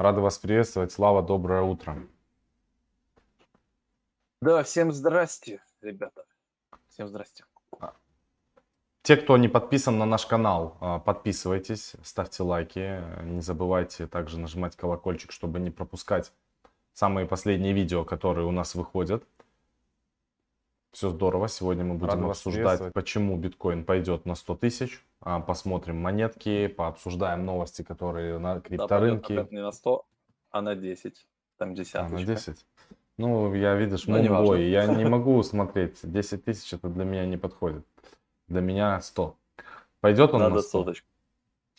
Рады вас приветствовать. Слава, доброе утро. Да, всем здрасте, ребята. Всем здрасте. Те, кто не подписан на наш канал, а, подписывайтесь, ставьте лайки. Не забывайте также нажимать колокольчик, чтобы не пропускать самые последние видео, которые у нас выходят. Все здорово. Сегодня мы будем Рад обсуждать, почему биткоин пойдет на 100 тысяч. А, посмотрим монетки, пообсуждаем новости, которые на крипторынке. Да, не на 100, а на 10. Там десяточка. А, на 10. Ну, я, видишь, мумбой. Я не могу смотреть. 10 тысяч это для меня не подходит. Для меня 100. Пойдет он Надо на 100? Соточку.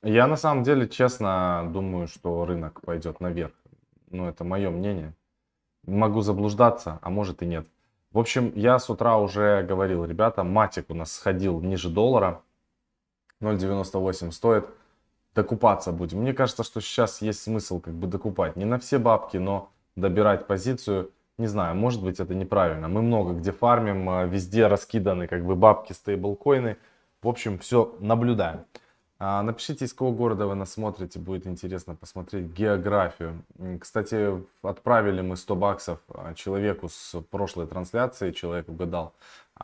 Я на самом деле, честно, думаю, что рынок пойдет наверх. Ну, это мое мнение. Могу заблуждаться, а может и нет. В общем, я с утра уже говорил, ребята, матик у нас сходил ниже доллара. 0.98 стоит. Докупаться будем. Мне кажется, что сейчас есть смысл как бы докупать. Не на все бабки, но добирать позицию. Не знаю, может быть это неправильно. Мы много где фармим, а, везде раскиданы как бы бабки, стейблкоины. В общем, все наблюдаем. А, напишите, из какого города вы нас смотрите, будет интересно посмотреть географию. Кстати, отправили мы 100 баксов а, человеку с прошлой трансляции, человек угадал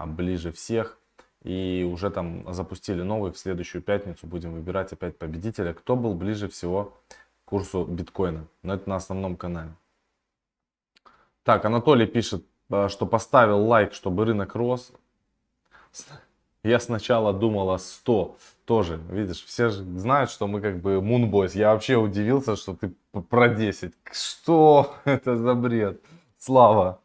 ближе всех. И уже там запустили новый, в следующую пятницу будем выбирать опять победителя, кто был ближе всего к курсу биткоина. Но это на основном канале. Так, Анатолий пишет, э, что поставил лайк, чтобы рынок рос. Я сначала думала 100 тоже. Видишь, все же знают, что мы как бы Moonboys. Я вообще удивился, что ты про 10. Что это за бред? Слава.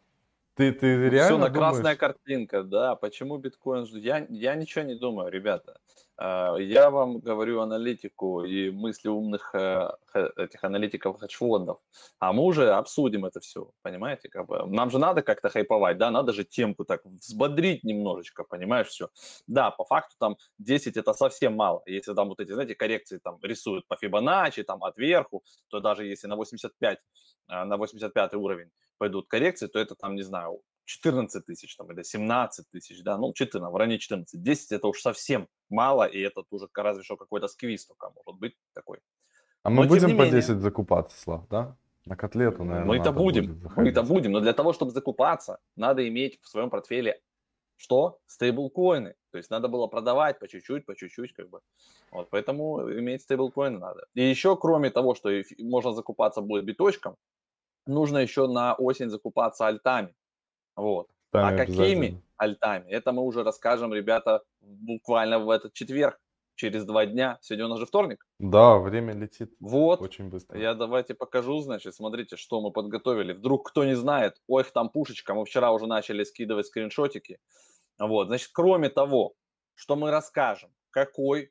Ты, ты реально Все на думаешь? красная картинка, да. Почему биткоин? Я, я ничего не думаю, ребята. А, я вам говорю аналитику и мысли умных э, этих аналитиков хедж-фондов, а мы уже обсудим это все, понимаете? Как бы. Нам же надо как-то хайповать, да, надо же темку так взбодрить немножечко, понимаешь, все. Да, по факту там 10 это совсем мало. Если там вот эти, знаете, коррекции там рисуют по Фибоначчи, там отверху, то даже если на 85, э, на 85 уровень пойдут коррекции, то это там, не знаю, 14 тысяч там, или 17 тысяч, да, ну 14, в районе 14. 10 это уж совсем мало, и это уже разве что какой-то сквиз только может быть такой. А мы но, будем по 10 закупаться, Слав, да? На котлету, наверное, Мы это будем, мы это будем, но для того, чтобы закупаться, надо иметь в своем портфеле что? Стейблкоины. То есть надо было продавать по чуть-чуть, по чуть-чуть, как бы. Вот, поэтому иметь стейблкоины надо. И еще, кроме того, что можно закупаться будет биточком, нужно еще на осень закупаться альтами. Вот. Да, а какими альтами? Это мы уже расскажем, ребята, буквально в этот четверг, через два дня. Сегодня у нас же вторник. Да, время летит. Вот. Очень быстро. Я давайте покажу, значит, смотрите, что мы подготовили. Вдруг кто не знает, ой, там пушечка, мы вчера уже начали скидывать скриншотики. Вот, значит, кроме того, что мы расскажем, какой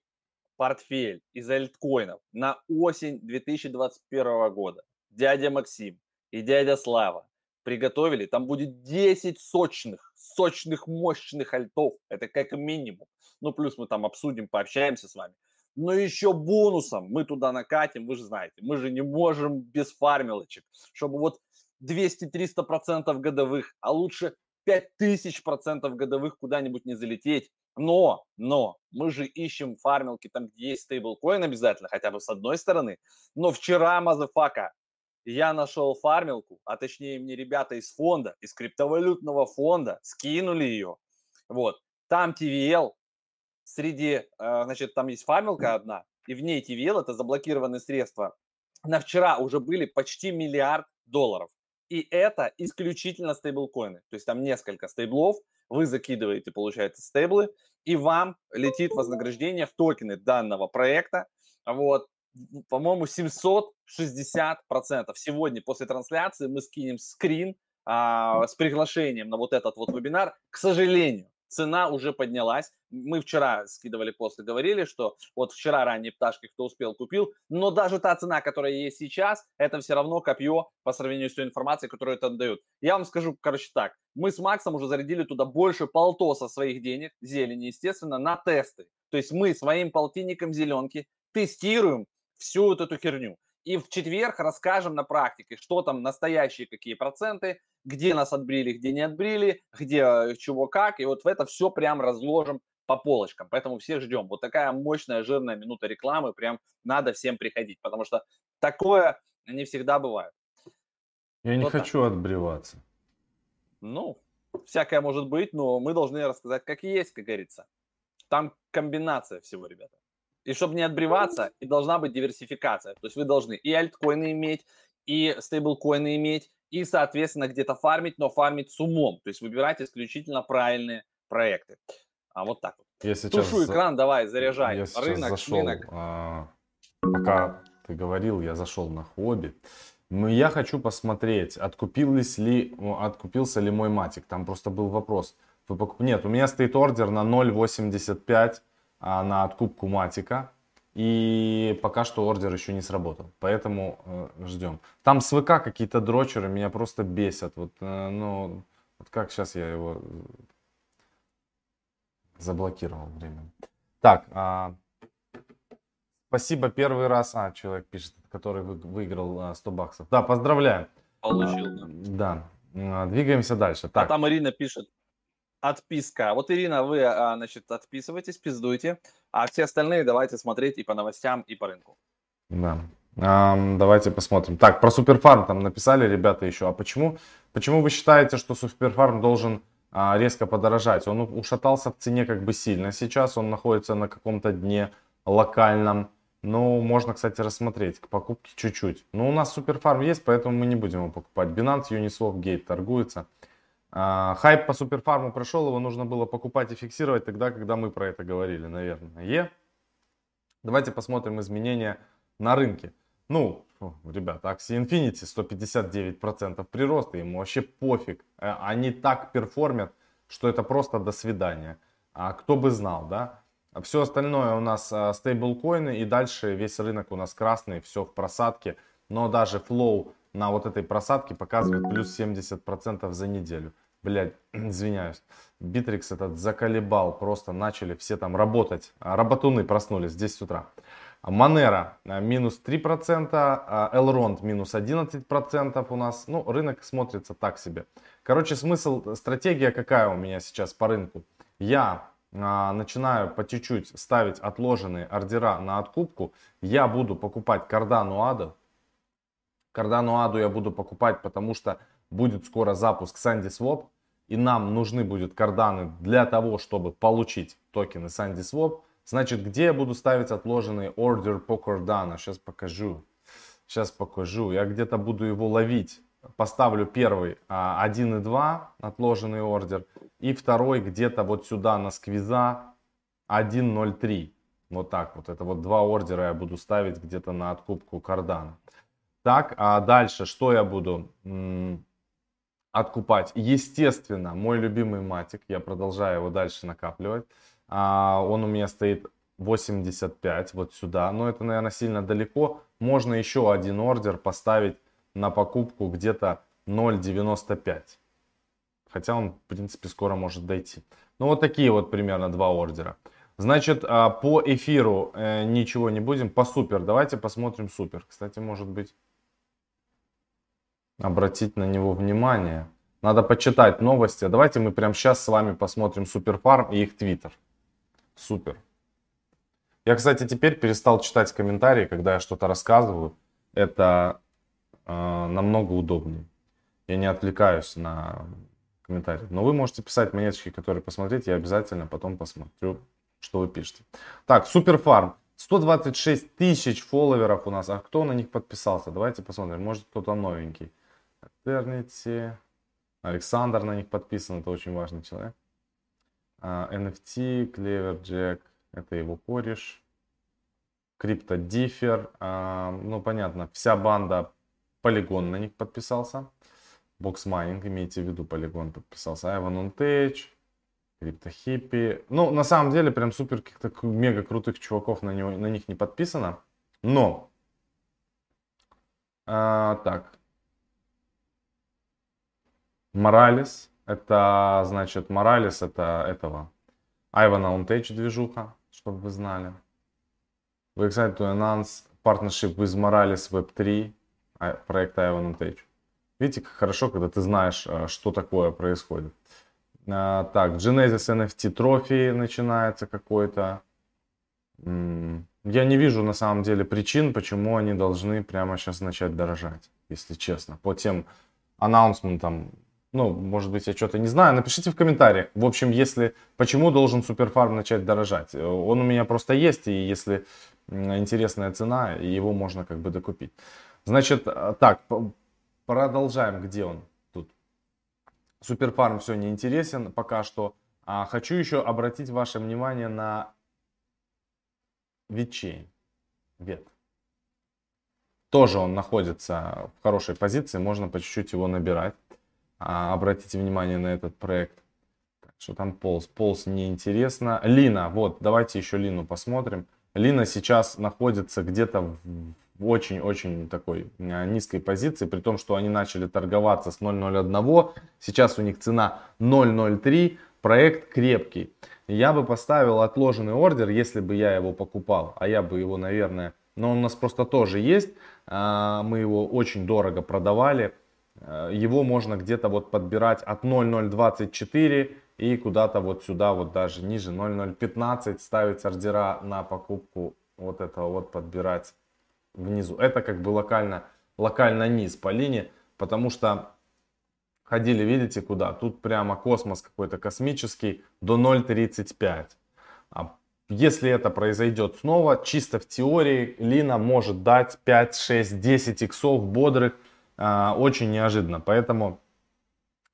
портфель из альткоинов на осень 2021 года дядя Максим и дядя Слава приготовили, там будет 10 сочных, сочных, мощных альтов. Это как минимум. Ну, плюс мы там обсудим, пообщаемся с вами. Но еще бонусом мы туда накатим, вы же знаете, мы же не можем без фармилочек, чтобы вот 200-300% годовых, а лучше 5000% годовых куда-нибудь не залететь. Но, но, мы же ищем фармилки там, где есть стейблкоин обязательно, хотя бы с одной стороны. Но вчера, мазафака, я нашел фармилку, а точнее мне ребята из фонда, из криптовалютного фонда скинули ее. Вот. Там TVL, среди, э, значит, там есть фармилка одна, и в ней TVL, это заблокированные средства, на вчера уже были почти миллиард долларов. И это исключительно стейблкоины. То есть там несколько стейблов, вы закидываете, получается, стейблы, и вам летит вознаграждение в токены данного проекта. Вот по-моему, 760 процентов. Сегодня после трансляции мы скинем скрин а, с приглашением на вот этот вот вебинар. К сожалению, цена уже поднялась. Мы вчера скидывали после, говорили, что вот вчера ранние пташки, кто успел, купил. Но даже та цена, которая есть сейчас, это все равно копье по сравнению с той информацией, которую это дают. Я вам скажу, короче, так. Мы с Максом уже зарядили туда больше полтоса своих денег, зелени, естественно, на тесты. То есть мы своим полтинником зеленки тестируем всю вот эту херню. И в четверг расскажем на практике, что там настоящие какие проценты, где нас отбрили, где не отбрили, где э, чего как. И вот в это все прям разложим по полочкам. Поэтому всех ждем. Вот такая мощная, жирная минута рекламы. Прям надо всем приходить. Потому что такое Они всегда бывают. Я не вот хочу так. отбреваться. Ну, всякое может быть, но мы должны рассказать, как есть, как говорится. Там комбинация всего, ребята. И чтобы не отбреваться, и должна быть диверсификация. То есть вы должны и альткоины иметь, и стейблкоины иметь, и, соответственно, где-то фармить, но фармить с умом. То есть выбирать исключительно правильные проекты. А вот так вот. Я сейчас Тушу экран, давай, заряжай. Я рынок, зашел, рынок. А, пока ты говорил, я зашел на хобби. Но я хочу посмотреть, откупились ли, откупился ли мой матик. Там просто был вопрос. Вы покуп... Нет, у меня стоит ордер на 0.85 а, на откупку матика. И пока что ордер еще не сработал. Поэтому э, ждем. Там с ВК какие-то дрочеры меня просто бесят. Вот, э, ну, вот как сейчас я его заблокировал время. Так, а, спасибо первый раз. А, человек пишет, который вы, выиграл а, 100 баксов. Да, поздравляю. Получил. Да. да. Двигаемся дальше. Так. А там Ирина пишет, отписка. Вот, Ирина, вы, а, значит, отписывайтесь, пиздуйте. А все остальные давайте смотреть и по новостям, и по рынку. Да. Um, давайте посмотрим. Так, про Суперфарм там написали ребята еще. А почему, почему вы считаете, что Суперфарм должен а, резко подорожать? Он ушатался в цене как бы сильно. Сейчас он находится на каком-то дне локальном. Ну, можно, кстати, рассмотреть к покупке чуть-чуть. Но у нас Суперфарм есть, поэтому мы не будем его покупать. Binance, Uniswap, Gate торгуется. А, хайп по суперфарму прошел, его нужно было покупать и фиксировать тогда, когда мы про это говорили, наверное. Е. Давайте посмотрим изменения на рынке. Ну, ребята, Axie Infinity 159% прироста, ему вообще пофиг. Э, они так перформят, что это просто до свидания. А кто бы знал, да? Все остальное у нас а, стейблкоины и дальше весь рынок у нас красный, все в просадке. Но даже Flow на вот этой просадке показывает плюс 70% за неделю. Блять, извиняюсь. Битрикс этот заколебал, просто начали все там работать. А, работуны проснулись здесь с утра. Monero а, минус 3%, Элронд минус 11% у нас. Ну, рынок смотрится так себе. Короче, смысл, стратегия какая у меня сейчас по рынку. Я а, начинаю по чуть-чуть ставить отложенные ордера на откупку. Я буду покупать кардану ада. Кардану аду я буду покупать, потому что будет скоро запуск SandySwap. И нам нужны будут карданы для того, чтобы получить токены SandySwap. Значит, где я буду ставить отложенный ордер по кардану? Сейчас покажу. Сейчас покажу. Я где-то буду его ловить. Поставлю первый 1.2 а, отложенный ордер. И второй где-то вот сюда на сквиза 1.03. Вот так вот. Это вот два ордера я буду ставить где-то на откупку кардана. Так, а дальше что я буду откупать? Естественно, мой любимый матик. Я продолжаю его дальше накапливать. А, он у меня стоит 85 вот сюда. Но это, наверное, сильно далеко. Можно еще один ордер поставить на покупку где-то 0.95. Хотя он, в принципе, скоро может дойти. Ну, вот такие вот примерно два ордера. Значит, а, по эфиру э, ничего не будем. По супер. Давайте посмотрим супер. Кстати, может быть, обратить на него внимание. Надо почитать новости. Давайте мы прямо сейчас с вами посмотрим Суперфарм и их твиттер. Супер. Я, кстати, теперь перестал читать комментарии, когда я что-то рассказываю. Это э, намного удобнее. Я не отвлекаюсь на комментарии. Но вы можете писать монеточки, которые посмотреть. Я обязательно потом посмотрю, что вы пишете. Так, Суперфарм. 126 тысяч фолловеров у нас. А кто на них подписался? Давайте посмотрим. Может кто-то новенький. Eternity. Александр на них подписан. Это очень важный человек. NFT, Clever Jack. Это его кореш. Crypto Differ. Ну, понятно. Вся банда Полигон на них подписался. Boxmining, имейте в виду, Полигон подписался. Ivan on Tech, Crypto Hippie. Ну, на самом деле, прям супер каких-то мега крутых чуваков на, него, на них не подписано. Но, а, так, Моралес, это, значит, Моралес, это этого, Айвана Унтейч движуха, чтобы вы знали. We excited to announce partnership with Morales Web3, проект Айван Untage. Видите, как хорошо, когда ты знаешь, э, что такое происходит. Так, Genesis NFT трофи начинается какой-то. я не вижу на самом деле причин, почему они должны прямо сейчас начать дорожать, если честно. По тем анонсментам, ну, может быть, я что-то не знаю, напишите в комментариях. В общем, если, почему должен Суперфарм начать дорожать? Он у меня просто есть, и если интересная цена, его можно как бы докупить. Значит, э, так, продолжаем, где он тут. Суперфарм все не интересен пока что. А хочу еще обратить ваше внимание на Витчейн. Вет. Тоже он находится в хорошей позиции, можно по чуть-чуть его набирать. А, обратите внимание на этот проект. Так, что там полз? Полз неинтересно. Лина, вот, давайте еще Лину посмотрим. Лина сейчас находится где-то в очень-очень такой а, низкой позиции, при том, что они начали торговаться с 0.01, сейчас у них цена 0.03, проект крепкий. Я бы поставил отложенный ордер, если бы я его покупал, а я бы его, наверное, но он у нас просто тоже есть, а, мы его очень дорого продавали, его можно где-то вот подбирать от 0.024 и куда-то вот сюда, вот даже ниже 0.015 ставить ордера на покупку вот этого вот подбирать внизу. Это как бы локально, локально низ по линии, потому что ходили, видите, куда? Тут прямо космос какой-то космический до 0.35. А если это произойдет снова, чисто в теории, Лина может дать 5, 6, 10 иксов бодрых, э, очень неожиданно. Поэтому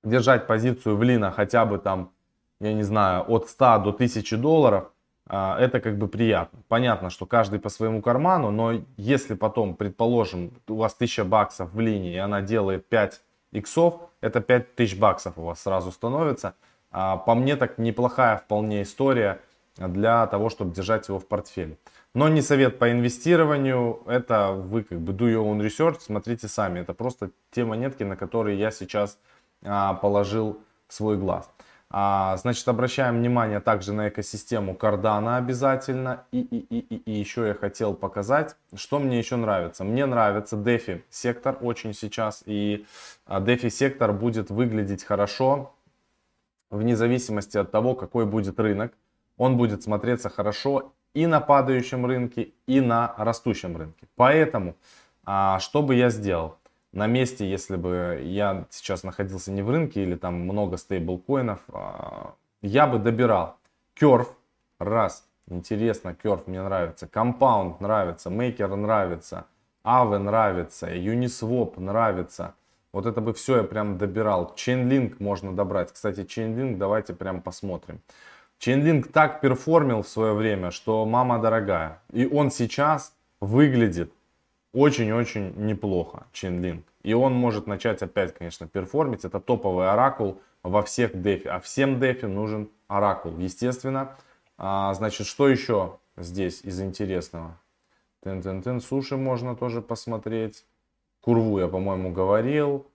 держать позицию в Лина хотя бы там я не знаю, от 100 до 1000 долларов, а, это как бы приятно. Понятно, что каждый по своему карману, но если потом, предположим, у вас 1000 баксов в линии, и она делает 5 иксов, это 5000 баксов у вас сразу становится. А, по мне так неплохая вполне история для того, чтобы держать его в портфеле. Но не совет по инвестированию, это вы как бы do your own research, смотрите сами. Это просто те монетки, на которые я сейчас а, положил свой глаз. А, значит, обращаем внимание также на экосистему Cardano обязательно. И, и, и, и, и еще я хотел показать, что мне еще нравится. Мне нравится DeFi сектор очень сейчас. И DeFi сектор будет выглядеть хорошо вне зависимости от того, какой будет рынок. Он будет смотреться хорошо и на падающем рынке, и на растущем рынке. Поэтому, а, что бы я сделал? на месте, если бы я сейчас находился не в рынке или там много стейблкоинов, а, я бы добирал Curve, раз, интересно, Curve мне нравится, Compound нравится, Maker нравится, Aave нравится, Uniswap нравится. Вот это бы все я прям добирал. Chainlink можно добрать. Кстати, Chainlink давайте прям посмотрим. Chainlink так перформил в свое время, что мама дорогая. И он сейчас выглядит очень-очень неплохо Chainlink. И он может начать опять, конечно, перформить. Это топовый оракул во всех дефи. А всем дефи нужен оракул, естественно. А, значит, что еще здесь из интересного? Тен-тен-тен, суши можно тоже посмотреть. Курву я, по-моему, говорил.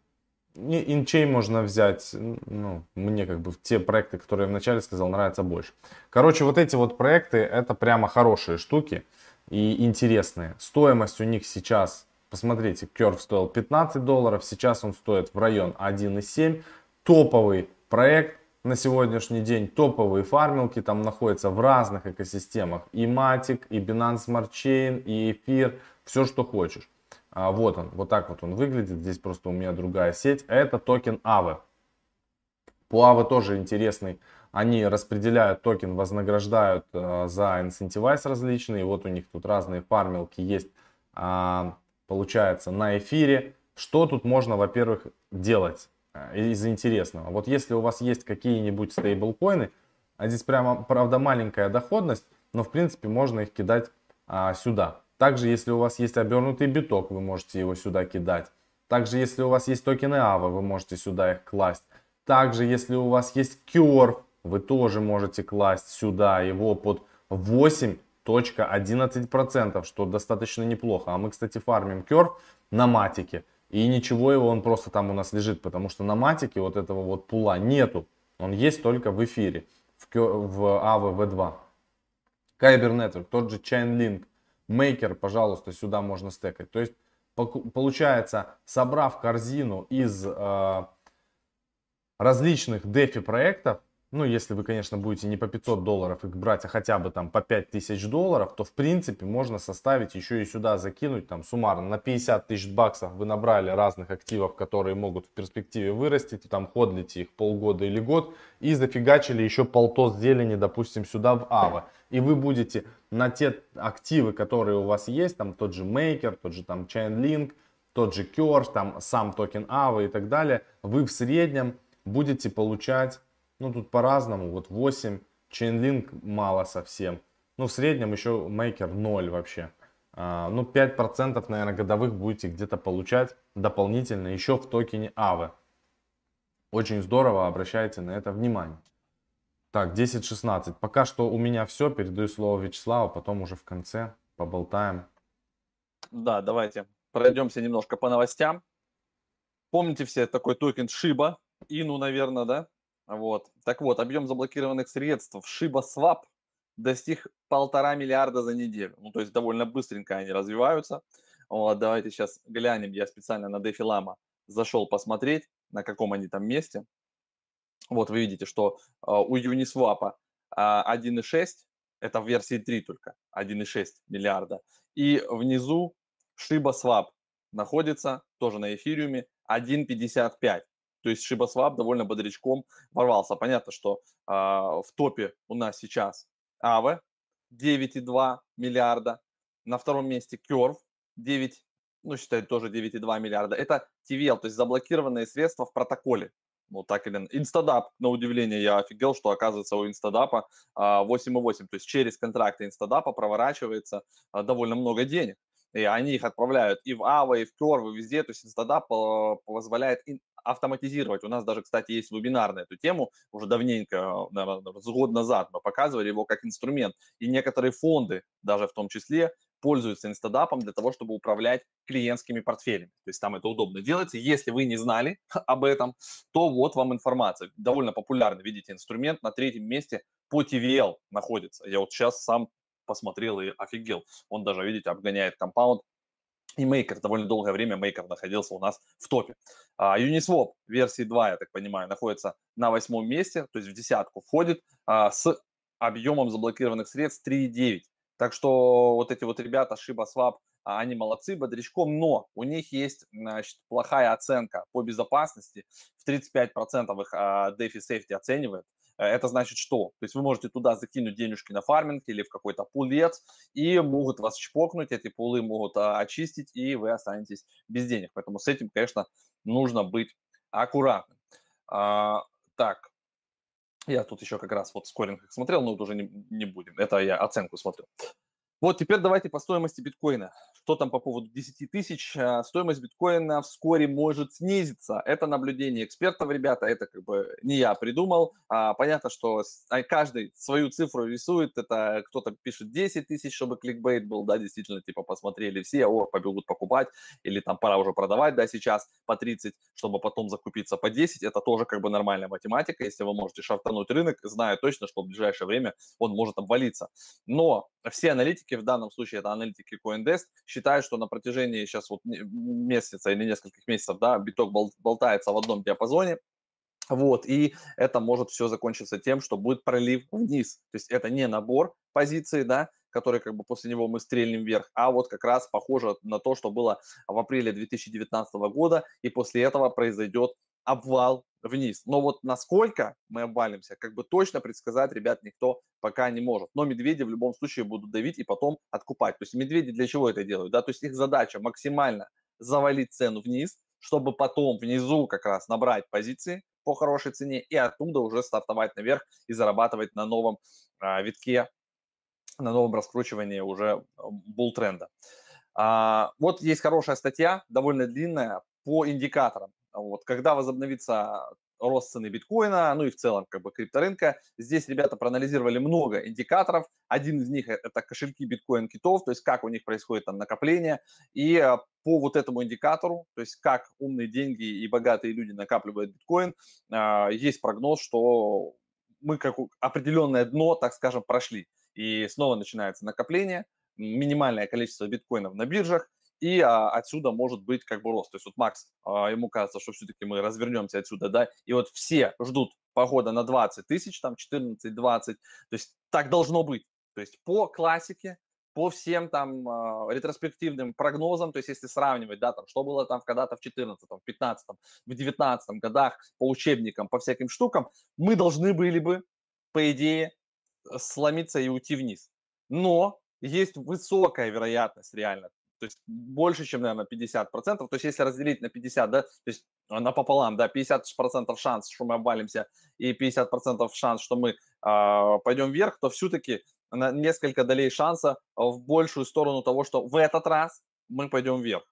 Инчей можно взять, ну, мне как бы те проекты, которые я вначале сказал, нравятся больше. Короче, вот эти вот проекты, это прямо хорошие штуки и интересные. Стоимость у них сейчас, посмотрите, Curve стоил 15 долларов, сейчас он стоит в район 1,7. Топовый проект на сегодняшний день, топовые фармилки там находятся в разных экосистемах. И Matic, и Binance Smart Chain, и Эфир, все что хочешь. А, вот он, вот так вот он выглядит. Здесь просто у меня другая сеть. Это токен Aave. По Aave тоже интересный они распределяют токен, вознаграждают э, за incentives различные. Вот у них тут разные фармилки есть, э, получается, на эфире. Что тут можно, во-первых, делать э, из интересного? Вот если у вас есть какие-нибудь стейблкоины, а здесь прямо, правда, маленькая доходность, но в принципе можно их кидать а, сюда. Также, если у вас есть обернутый биток, вы можете его сюда кидать. Также, если у вас есть токены AVA, вы можете сюда их класть. Также, если у вас есть Curve, вы тоже можете класть сюда его под 8.11%, что достаточно неплохо. А мы, кстати, фармим керв на матике. И ничего его, он просто там у нас лежит, потому что на матике вот этого вот пула нету. Он есть только в эфире, в, в AVV2. Kyber Network, тот же Chainlink, Maker, пожалуйста, сюда можно стекать. То есть, получается, собрав корзину из э, различных DeFi проектов, ну, если вы, конечно, будете не по 500 долларов их брать, а хотя бы там по 5000 долларов, то, в принципе, можно составить еще и сюда закинуть, там, суммарно, на 50 тысяч баксов вы набрали разных активов, которые могут в перспективе вырасти, там, ходлите их полгода или год, и зафигачили еще полтос зелени, допустим, сюда в Aave. И вы будете на те активы, которые у вас есть, там, тот же Maker, тот же там Chainlink, тот же Curve, там, сам токен Aave и так далее, вы в среднем будете получать ну, тут по-разному. Вот 8, Chainlink мало совсем. Ну, в среднем еще Maker 0 вообще. А, ну, 5%, наверное, годовых будете где-то получать дополнительно еще в токене Aave. Очень здорово, обращайте на это внимание. Так, 10-16. Пока что у меня все. Передаю слово Вячеславу, потом уже в конце поболтаем. Да, давайте пройдемся немножко по новостям. Помните все такой токен Шиба, Ину, наверное, да? Вот. Так вот, объем заблокированных средств в ShibaSwap достиг полтора миллиарда за неделю. Ну, то есть довольно быстренько они развиваются. Вот, давайте сейчас глянем. Я специально на DeFi Lama зашел посмотреть, на каком они там месте. Вот вы видите, что э, у Uniswap э, 1,6, это в версии 3 только, 1,6 миллиарда. И внизу ShibaSwap находится тоже на эфириуме 1,55. То есть ShibaSwap довольно бодрячком ворвался. Понятно, что э, в топе у нас сейчас Aave 9,2 миллиарда. На втором месте Curve 9, ну, считаю, тоже 9,2 миллиарда. Это TVL, то есть заблокированные средства в протоколе. Ну, так или Instadapp, на удивление, я офигел, что оказывается у Instadapp а 8,8. То есть через контракты Instadapp а проворачивается довольно много денег. И они их отправляют и в Aave, и в Curve, и везде. То есть Instadapp позволяет автоматизировать. У нас даже, кстати, есть вебинар на эту тему, уже давненько, наверное, год назад мы показывали его как инструмент. И некоторые фонды, даже в том числе, пользуются инстадапом для того, чтобы управлять клиентскими портфелями. То есть там это удобно делается. Если вы не знали об этом, то вот вам информация. Довольно популярный, видите, инструмент на третьем месте по TVL находится. Я вот сейчас сам посмотрел и офигел. Он даже, видите, обгоняет компаунд и Maker. Довольно долгое время Maker находился у нас в топе. Uh, Uniswap версии 2, я так понимаю, находится на восьмом месте, то есть в десятку входит uh, с объемом заблокированных средств 3,9. Так что вот эти вот ребята ShibaSwap, а, они молодцы, бодрячком, но у них есть значит, плохая оценка по безопасности. В 35% их uh, DeFi Safety оценивает. Э, это значит что? То есть вы можете туда закинуть денежки на фарминг или в какой-то пулец, и могут вас чпокнуть, эти пулы могут а, очистить, и вы останетесь без денег. Поэтому с этим, конечно, нужно быть аккуратным. А, так, я тут еще как раз вот скоринг смотрел, но вот уже не, не будем. Это я оценку смотрю. Вот теперь давайте по стоимости биткоина. Что там по поводу 10 тысяч? А, стоимость биткоина вскоре может снизиться. Это наблюдение экспертов, ребята, это как бы не я придумал. А, понятно, что а, каждый свою цифру рисует. Это кто-то пишет 10 тысяч, чтобы кликбейт был, да, действительно, типа посмотрели все, о, побегут покупать, или там пора уже продавать, да, сейчас по 30, чтобы потом закупиться по 10. Это тоже как бы нормальная математика. Если вы можете шартануть рынок, зная точно, что в ближайшее время он может обвалиться. Но все аналитики, в данном случае это аналитики CoinDesk, считают, что на протяжении сейчас вот месяца или нескольких месяцев, да, биток болтается в одном диапазоне, вот, и это может все закончиться тем, что будет пролив вниз. То есть это не набор позиций, да, который как бы после него мы стрельнем вверх, а вот как раз похоже на то, что было в апреле 2019 года, и после этого произойдет обвал вниз. Но вот насколько мы обвалимся, как бы точно предсказать, ребят, никто пока не может. Но медведи в любом случае будут давить и потом откупать. То есть медведи для чего это делают? Да? То есть их задача максимально завалить цену вниз, чтобы потом внизу как раз набрать позиции по хорошей цене и оттуда уже стартовать наверх и зарабатывать на новом а, витке, на новом раскручивании уже булл тренда. А, вот есть хорошая статья, довольно длинная, по индикаторам. Вот, когда возобновится рост цены биткоина, ну и в целом как бы крипторынка. Здесь ребята проанализировали много индикаторов. Один из них это кошельки биткоин-китов, то есть как у них происходит там накопление. И э, по вот этому индикатору, то есть как умные деньги и богатые люди накапливают биткоин, э, есть прогноз, что мы как определенное дно, так скажем, прошли. И снова начинается накопление, минимальное количество биткоинов на биржах, и а, отсюда может быть как бы рост. То есть вот Макс, а, ему кажется, что все-таки мы развернемся отсюда, да, и вот все ждут похода на 20 тысяч, там 14-20, то есть так должно быть. То есть по классике, по всем там э, ретроспективным прогнозам, то есть если сравнивать, да, там, что было там когда-то в 14 в 15 в 19 годах по учебникам, по всяким штукам, мы должны были бы, по идее, сломиться и уйти вниз. Но есть высокая вероятность реально, то есть больше, чем, наверное, 50%. То есть если разделить на 50, да, то есть напополам, да, 50% шанс, что мы обвалимся, и 50% шанс, что мы э, пойдем вверх, то все-таки на несколько долей шанса в большую сторону того, что в этот раз мы пойдем вверх.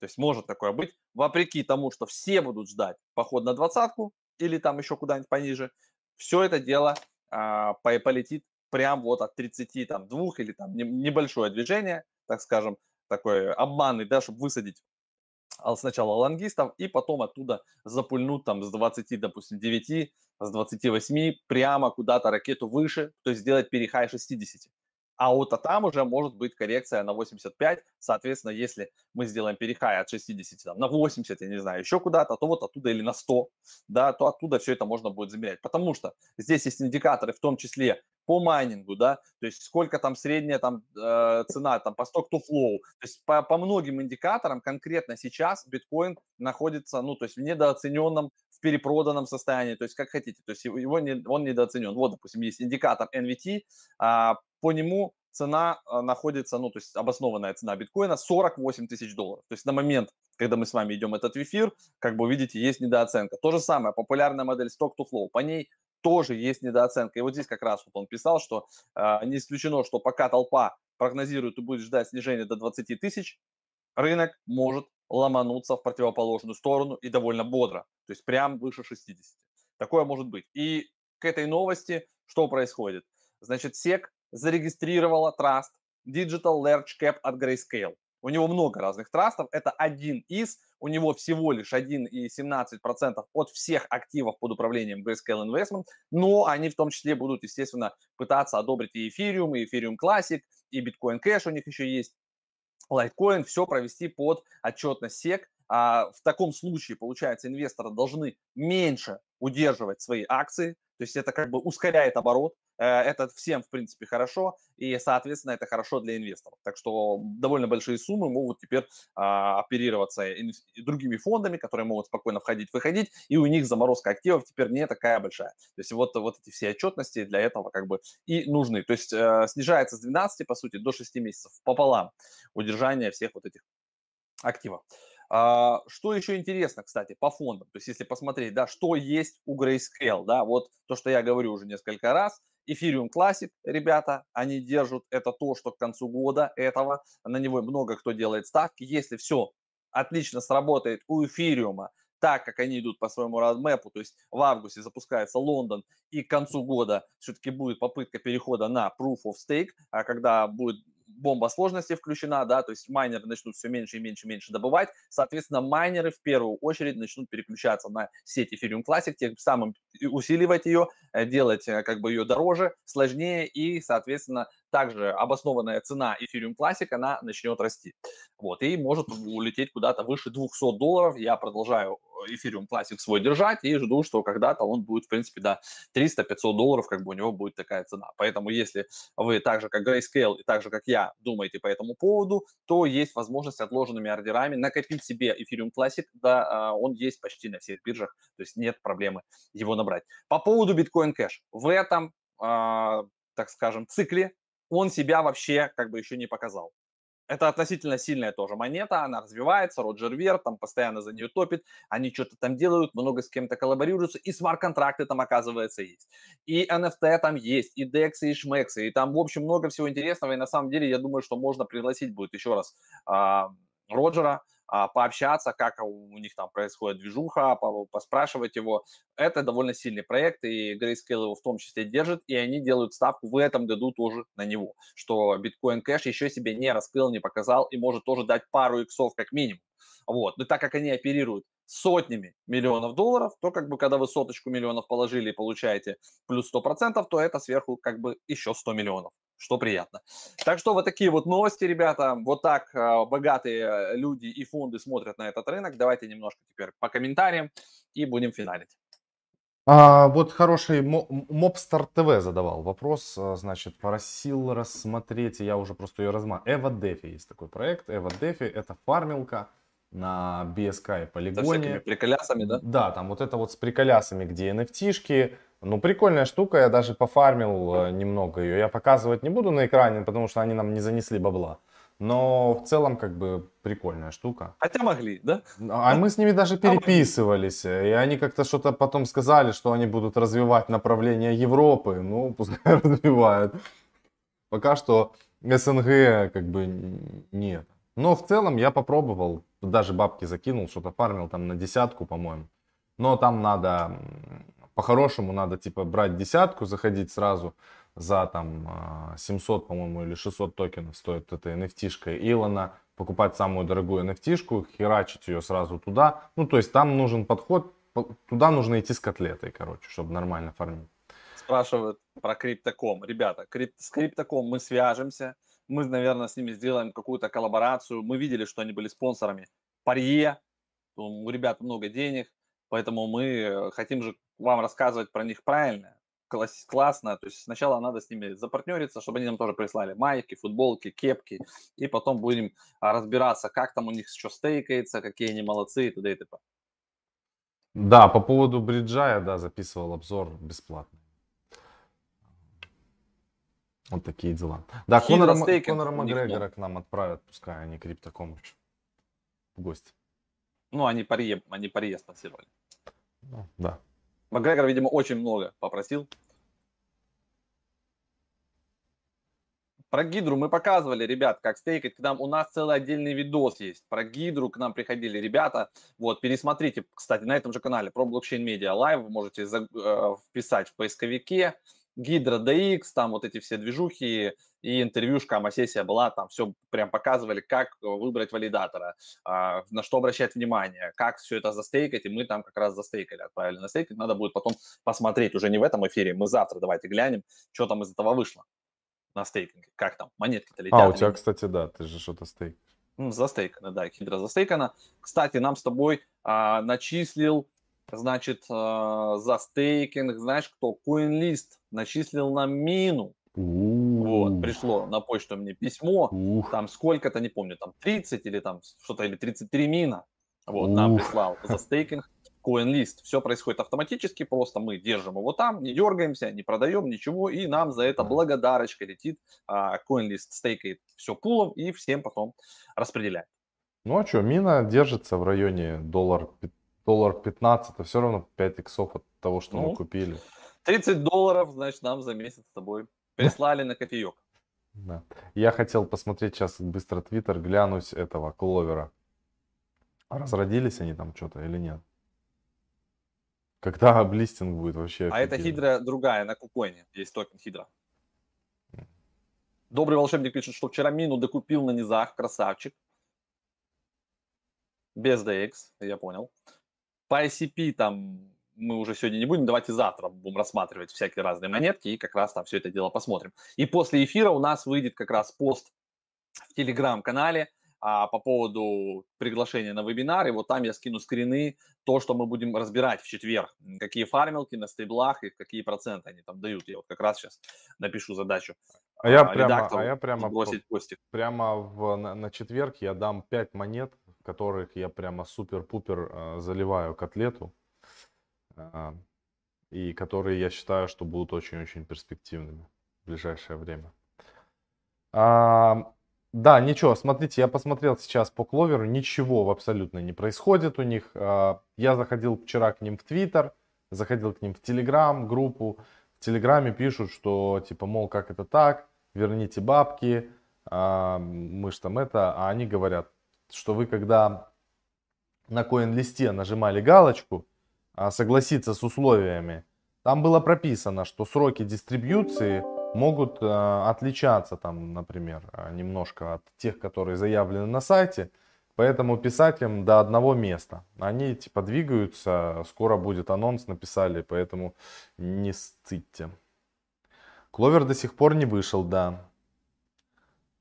То есть может такое быть, вопреки тому, что все будут ждать поход на двадцатку или там еще куда-нибудь пониже, все это дело а, полетит прям вот от 30, там, двух или там небольшое движение, так скажем, такой обманный, да, чтобы высадить сначала лонгистов, и потом оттуда запульнут там с 20, допустим, 9, с 28 прямо куда-то ракету выше, то есть сделать перехай 60 а вот а там уже может быть коррекция на 85, соответственно, если мы сделаем перехай от 60 там, на 80, я не знаю, еще куда-то, то вот оттуда или на 100, да, то оттуда все это можно будет замерять, потому что здесь есть индикаторы, в том числе по майнингу, да, то есть сколько там средняя там э, цена там по stock to flow, то есть по, по многим индикаторам конкретно сейчас биткоин находится, ну, то есть в недооцененном, в перепроданном состоянии, то есть как хотите, то есть его не, он недооценен. Вот, допустим, есть индикатор NVT, а, по нему цена а, находится, ну, то есть обоснованная цена биткоина 48 тысяч долларов. То есть на момент, когда мы с вами идем этот эфир, как бы видите, есть недооценка. То же самое, популярная модель Stock to Flow, по ней тоже есть недооценка. И вот здесь как раз вот он писал, что э, не исключено, что пока толпа прогнозирует и будет ждать снижения до 20 тысяч, рынок может ломануться в противоположную сторону и довольно бодро, то есть прям выше 60. Такое может быть. И к этой новости что происходит? Значит, SEC зарегистрировала траст Digital Large Cap от Grayscale. У него много разных трастов, это один из, у него всего лишь 1,17% от всех активов под управлением Grayscale Investment, но они в том числе будут, естественно, пытаться одобрить и Ethereum, и Ethereum Classic, и Bitcoin Cash у них еще есть, Litecoin, все провести под отчетность SEC. А в таком случае, получается, инвесторы должны меньше удерживать свои акции, то есть это как бы ускоряет оборот, это всем, в принципе, хорошо, и, соответственно, это хорошо для инвесторов. Так что довольно большие суммы могут теперь а, оперироваться другими фондами, которые могут спокойно входить, выходить, и у них заморозка активов теперь не такая большая. То есть вот, вот эти все отчетности для этого как бы и нужны. То есть э, снижается с 12, по сути, до 6 месяцев пополам удержание всех вот этих активов. А, что еще интересно, кстати, по фондам, то есть если посмотреть, да, что есть у Grayscale, да, вот то, что я говорю уже несколько раз, Ethereum Classic, ребята, они держат, это то, что к концу года этого, на него много кто делает ставки, если все отлично сработает у Ethereum, так как они идут по своему родмэпу, то есть в августе запускается Лондон, и к концу года все-таки будет попытка перехода на Proof of Stake, а когда будет бомба сложности включена, да, то есть майнеры начнут все меньше и меньше и меньше добывать, соответственно, майнеры в первую очередь начнут переключаться на сеть Ethereum Classic, тем самым усиливать ее, э, делать э, как бы ее дороже, сложнее и, соответственно, также обоснованная цена Ethereum Classic, она начнет расти. Вот, и может улететь куда-то выше 200 долларов. Я продолжаю Ethereum Classic свой держать и жду, что когда-то он будет, в принципе, до 300-500 долларов, как бы у него будет такая цена. Поэтому если вы так же, как Grayscale и так же, как я, думаете по этому поводу, то есть возможность отложенными ордерами накопить себе Ethereum Classic, да, а, он есть почти на всех биржах, то есть нет проблемы его набрать. По поводу Bitcoin Cash. В этом, а, так скажем, цикле он себя вообще как бы еще не показал. Это относительно сильная тоже монета, она развивается, Роджер Вер там постоянно за нее топит, они что-то там делают, много с кем-то коллаборируются, и смарт-контракты там, оказывается, есть. И NFT там есть, и DEX, и SHMEX, и там, в общем, много всего интересного, и на самом деле я думаю, что можно пригласить будет еще раз а, Роджера, а, пообщаться, как у них там происходит движуха, поспрашивать его. Это довольно сильный проект, и Grayscale его в том числе держит, и они делают ставку в этом году тоже на него, что Bitcoin Cash еще себе не раскрыл, не показал и может тоже дать пару иксов как минимум. Вот. Но так как они оперируют сотнями миллионов долларов, то как бы когда вы соточку миллионов положили и получаете плюс 100%, то это сверху как бы еще 100 миллионов что приятно. Так что вот такие вот новости, ребята. Вот так э, богатые люди и фонды смотрят на этот рынок. Давайте немножко теперь по комментариям и будем финалить. А, вот хороший Мобстар ТВ задавал вопрос, а, значит, просил рассмотреть, я уже просто ее разма. Эва Дефи есть такой проект. Эва Дефи это фармилка на BSK и полигоне. С приколясами, да? Да, там вот это вот с приколясами, где NFT-шки. Ну, прикольная штука, я даже пофармил э, немного ее. Я показывать не буду на экране, потому что они нам не занесли бабла. Но в целом, как бы, прикольная штука. Хотя могли, да? А мы с ними даже переписывались. И они как-то что-то потом сказали, что они будут развивать направление Европы. Ну, пускай развивают. Пока что СНГ, как бы, нет. Но в целом я попробовал. Даже бабки закинул, что-то фармил там на десятку, по-моему. Но там надо, по-хорошему, надо типа брать десятку, заходить сразу за там 700, а, по-моему, или 600 токенов стоит эта NFT-шка Илона, покупать самую дорогую NFT-шку, херачить ее сразу туда. Ну, то есть там нужен подход, туда нужно идти с котлетой, короче, чтобы нормально фармить. Спрашивают про криптоком. Ребята, с криптоком мы свяжемся, мы, наверное, с ними сделаем какую-то коллаборацию. Мы видели, что они были спонсорами Парье, у ребят много денег, поэтому мы хотим же вам рассказывать про них правильно класс, классно. То есть сначала надо с ними запартнериться, чтобы они нам тоже прислали майки, футболки, кепки. И потом будем а, разбираться, как там у них что стейкается, какие они молодцы и т.д. и т.п. Да, по поводу бриджа я, да, записывал обзор бесплатный. Вот такие дела. Да, Конора, Конора Макгрегора к нам отправят, пускай они криптокомыч в гости. Ну, они party, они party спонсировали. Ну, да. Макгрегор, видимо, очень много попросил. Про гидру мы показывали, ребят, как стейкать. К нам у нас целый отдельный видос есть. Про гидру к нам приходили ребята. Вот, пересмотрите, кстати, на этом же канале про Blockchain Media Live. Можете за, э, вписать в поисковике. Hydra DX, там вот эти все движухи и интервьюшка, сессия была, там все прям показывали, как выбрать валидатора, а, на что обращать внимание, как все это застейкать, и мы там как раз застейкали, отправили на стейкать, надо будет потом посмотреть, уже не в этом эфире, мы завтра давайте глянем, что там из этого вышло на стейкинге, как там, монетки-то летят. А, у тебя, кстати, да, ты же что-то. Ну, застейкано, да, хидра застейкана. Кстати, нам с тобой а, начислил значит, э, за стейкинг, знаешь кто? CoinList начислил нам мину. Вот, пришло на почту мне письмо, там сколько-то, не помню, там 30 или там что-то, или 33 мина. Вот, нам прислал за стейкинг CoinList. Все происходит автоматически, просто мы держим его там, не дергаемся, не продаем ничего, и нам за это благодарочка летит. А, CoinList стейкает все пулом и всем потом распределяет. Ну а что, мина держится в районе доллар доллар 15, это все равно 5 иксов от того, что ну, мы купили. 30 долларов, значит, нам за месяц с тобой прислали на кофеек. Да. Я хотел посмотреть сейчас быстро твиттер, глянуть этого кловера. Разродились они там что-то или нет? Когда облистинг будет вообще? А это хидра другая, на кукоине. Есть токен хидра. Добрый волшебник пишет, что вчера мину докупил на низах, красавчик. Без DX, я понял. По ICP там мы уже сегодня не будем, давайте завтра будем рассматривать всякие разные монетки и как раз там все это дело посмотрим. И после эфира у нас выйдет как раз пост в телеграм-канале а, по поводу приглашения на вебинар, и вот там я скину скрины, то, что мы будем разбирать в четверг, какие фармилки на стейблах и какие проценты они там дают. Я вот как раз сейчас напишу задачу а я прямо, а я прямо, бросить постик. прямо в, на, на четверг я дам 5 монет, которых я прямо супер-пупер э, заливаю котлету. Э, и которые я считаю, что будут очень-очень перспективными в ближайшее время. А, да, ничего, смотрите, я посмотрел сейчас по Кловеру, ничего абсолютно не происходит у них. А, я заходил вчера к ним в Твиттер, заходил к ним в Телеграм группу, в Телеграме пишут, что типа, мол, как это так, верните бабки, а, мы ж там это, а они говорят, что вы когда на коин-листе нажимали галочку, а, согласиться с условиями, там было прописано, что сроки дистрибьюции могут а, отличаться там, например, немножко от тех, которые заявлены на сайте. Поэтому писать им до одного места. Они типа двигаются, скоро будет анонс, написали, поэтому не сцитьте. Кловер до сих пор не вышел, да.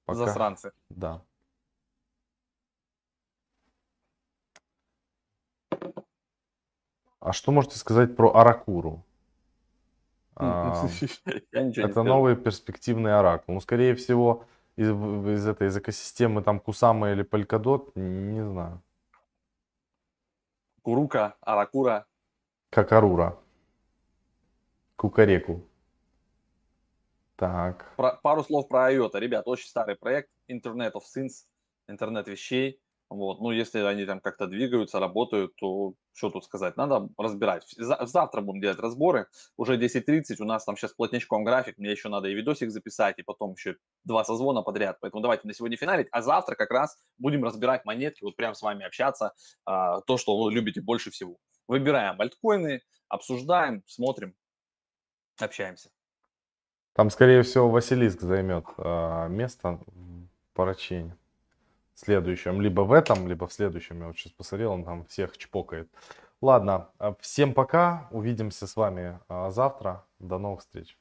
Пока... Засранцы. Да. А что можете сказать про Аракуру? Это новый перспективный оракул. Ну, скорее всего, из, из этой из экосистемы там Кусама или Полькадот, не знаю. Курука, Аракура. Какарура. Кукареку. Так. Про, пару слов про IOTA. Ребят, очень старый проект. Internet of Things, интернет вещей. Вот. Ну, если они там как-то двигаются, работают, то что тут сказать? Надо разбирать. Завтра будем делать разборы. Уже 10.30, у нас там сейчас плотничком график, мне еще надо и видосик записать, и потом еще два созвона подряд. Поэтому давайте на сегодня финалить. А завтра как раз будем разбирать монетки, вот прям с вами общаться, а, то, что вы любите больше всего. Выбираем альткоины, обсуждаем, смотрим, общаемся. Там, скорее всего, Василиск займет э, место в поручении следующем, либо в этом, либо в следующем. Я вот сейчас посмотрел, он там всех чпокает. Ладно, а, всем пока, увидимся с вами а, завтра. До новых встреч.